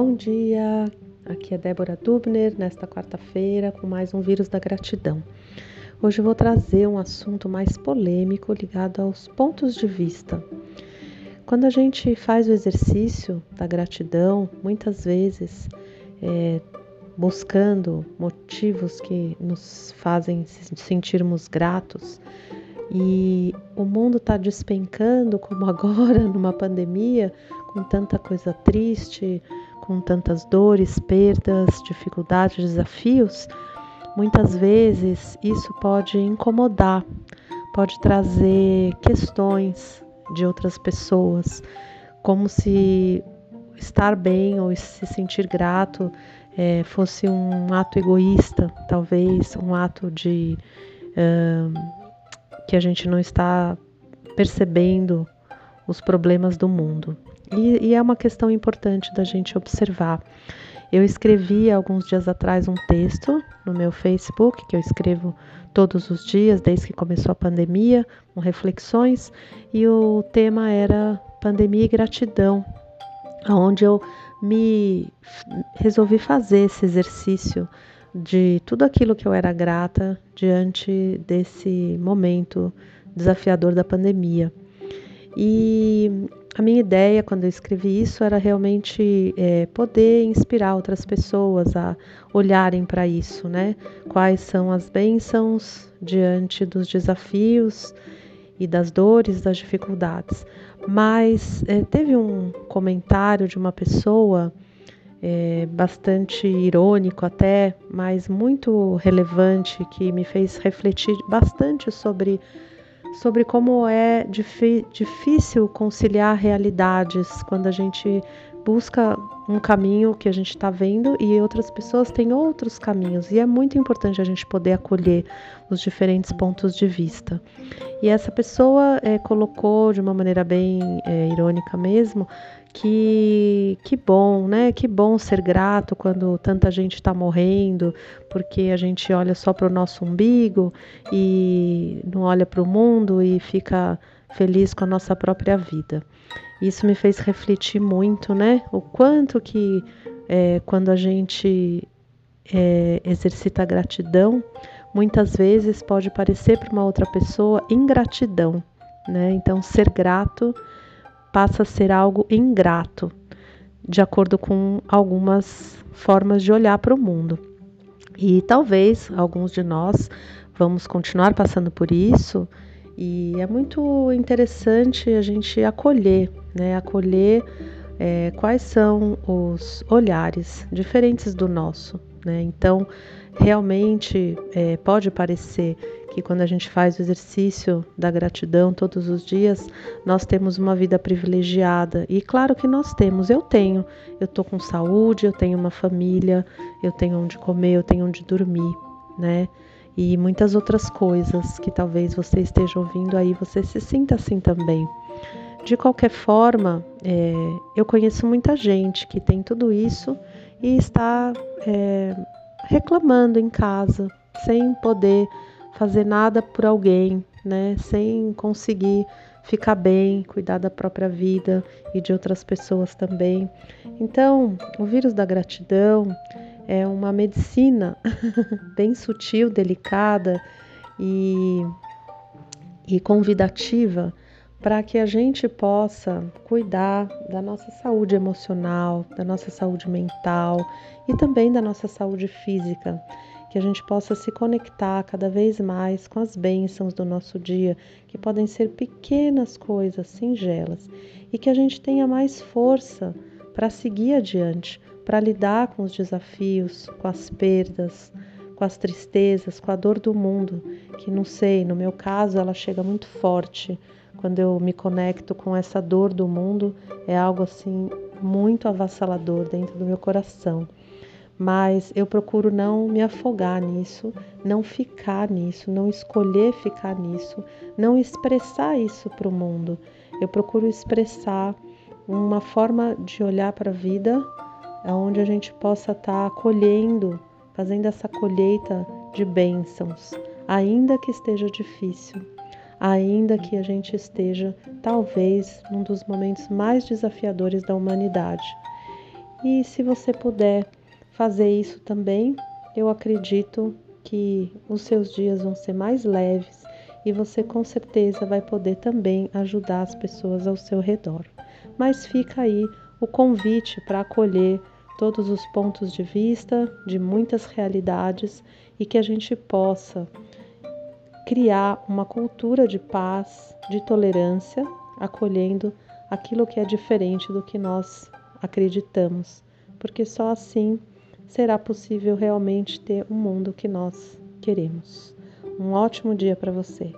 Bom dia, aqui é Débora Dubner, nesta quarta-feira, com mais um Vírus da Gratidão. Hoje vou trazer um assunto mais polêmico ligado aos pontos de vista. Quando a gente faz o exercício da gratidão, muitas vezes é, buscando motivos que nos fazem sentirmos gratos, e o mundo está despencando, como agora, numa pandemia, com tanta coisa triste, com tantas dores, perdas, dificuldades, desafios, muitas vezes isso pode incomodar, pode trazer questões de outras pessoas, como se estar bem ou se sentir grato é, fosse um ato egoísta, talvez um ato de que a gente não está percebendo os problemas do mundo. E, e, é uma questão importante da gente observar. Eu escrevi alguns dias atrás um texto no meu Facebook, que eu escrevo todos os dias, desde que começou a pandemia, com reflexões, e o tema era pandemia e gratidão, onde eu me resolvi fazer esse exercício de tudo aquilo que eu era grata diante desse momento desafiador da pandemia. E a minha ideia quando eu escrevi isso era realmente é, poder inspirar outras pessoas a olharem para isso, né? Quais são as bênçãos diante dos desafios e das dores, das dificuldades. Mas é, teve um comentário de uma pessoa é, bastante irônico até, mas muito relevante que me fez refletir bastante sobre sobre como é difícil conciliar realidades quando a gente busca um caminho que a gente está vendo e outras pessoas têm outros caminhos. E é muito importante a gente poder acolher os diferentes pontos de vista. E essa pessoa é, colocou de uma maneira bem é, irônica mesmo que que bom, né? Que bom ser grato quando tanta gente está morrendo, porque a gente olha só para o nosso umbigo e não olha para o mundo e fica feliz com a nossa própria vida. Isso me fez refletir muito, né? O quanto que é, quando a gente é, exercita a gratidão, muitas vezes pode parecer para uma outra pessoa ingratidão, né? Então, ser grato passa a ser algo ingrato, de acordo com algumas formas de olhar para o mundo. E talvez alguns de nós vamos continuar passando por isso e é muito interessante a gente acolher, né? Acolher é, quais são os olhares diferentes do nosso, né? Então, realmente é, pode parecer que quando a gente faz o exercício da gratidão todos os dias, nós temos uma vida privilegiada. E claro que nós temos, eu tenho. Eu tô com saúde, eu tenho uma família, eu tenho onde comer, eu tenho onde dormir, né? e muitas outras coisas que talvez você esteja ouvindo aí, você se sinta assim também. De qualquer forma, é, eu conheço muita gente que tem tudo isso e está é, reclamando em casa, sem poder fazer nada por alguém, né? Sem conseguir ficar bem, cuidar da própria vida e de outras pessoas também. Então, o vírus da gratidão é uma medicina bem sutil, delicada e, e convidativa para que a gente possa cuidar da nossa saúde emocional, da nossa saúde mental e também da nossa saúde física. Que a gente possa se conectar cada vez mais com as bênçãos do nosso dia, que podem ser pequenas coisas singelas, e que a gente tenha mais força para seguir adiante, para lidar com os desafios, com as perdas, com as tristezas, com a dor do mundo, que não sei, no meu caso ela chega muito forte. Quando eu me conecto com essa dor do mundo, é algo assim muito avassalador dentro do meu coração. Mas eu procuro não me afogar nisso, não ficar nisso, não escolher ficar nisso, não expressar isso para o mundo. Eu procuro expressar uma forma de olhar para a vida onde a gente possa estar tá fazendo essa colheita de bênçãos, ainda que esteja difícil, ainda que a gente esteja talvez num dos momentos mais desafiadores da humanidade. E se você puder fazer isso também, eu acredito que os seus dias vão ser mais leves e você com certeza vai poder também ajudar as pessoas ao seu redor. Mas fica aí o convite para acolher todos os pontos de vista de muitas realidades e que a gente possa criar uma cultura de paz, de tolerância, acolhendo aquilo que é diferente do que nós acreditamos, porque só assim será possível realmente ter o um mundo que nós queremos. Um ótimo dia para você.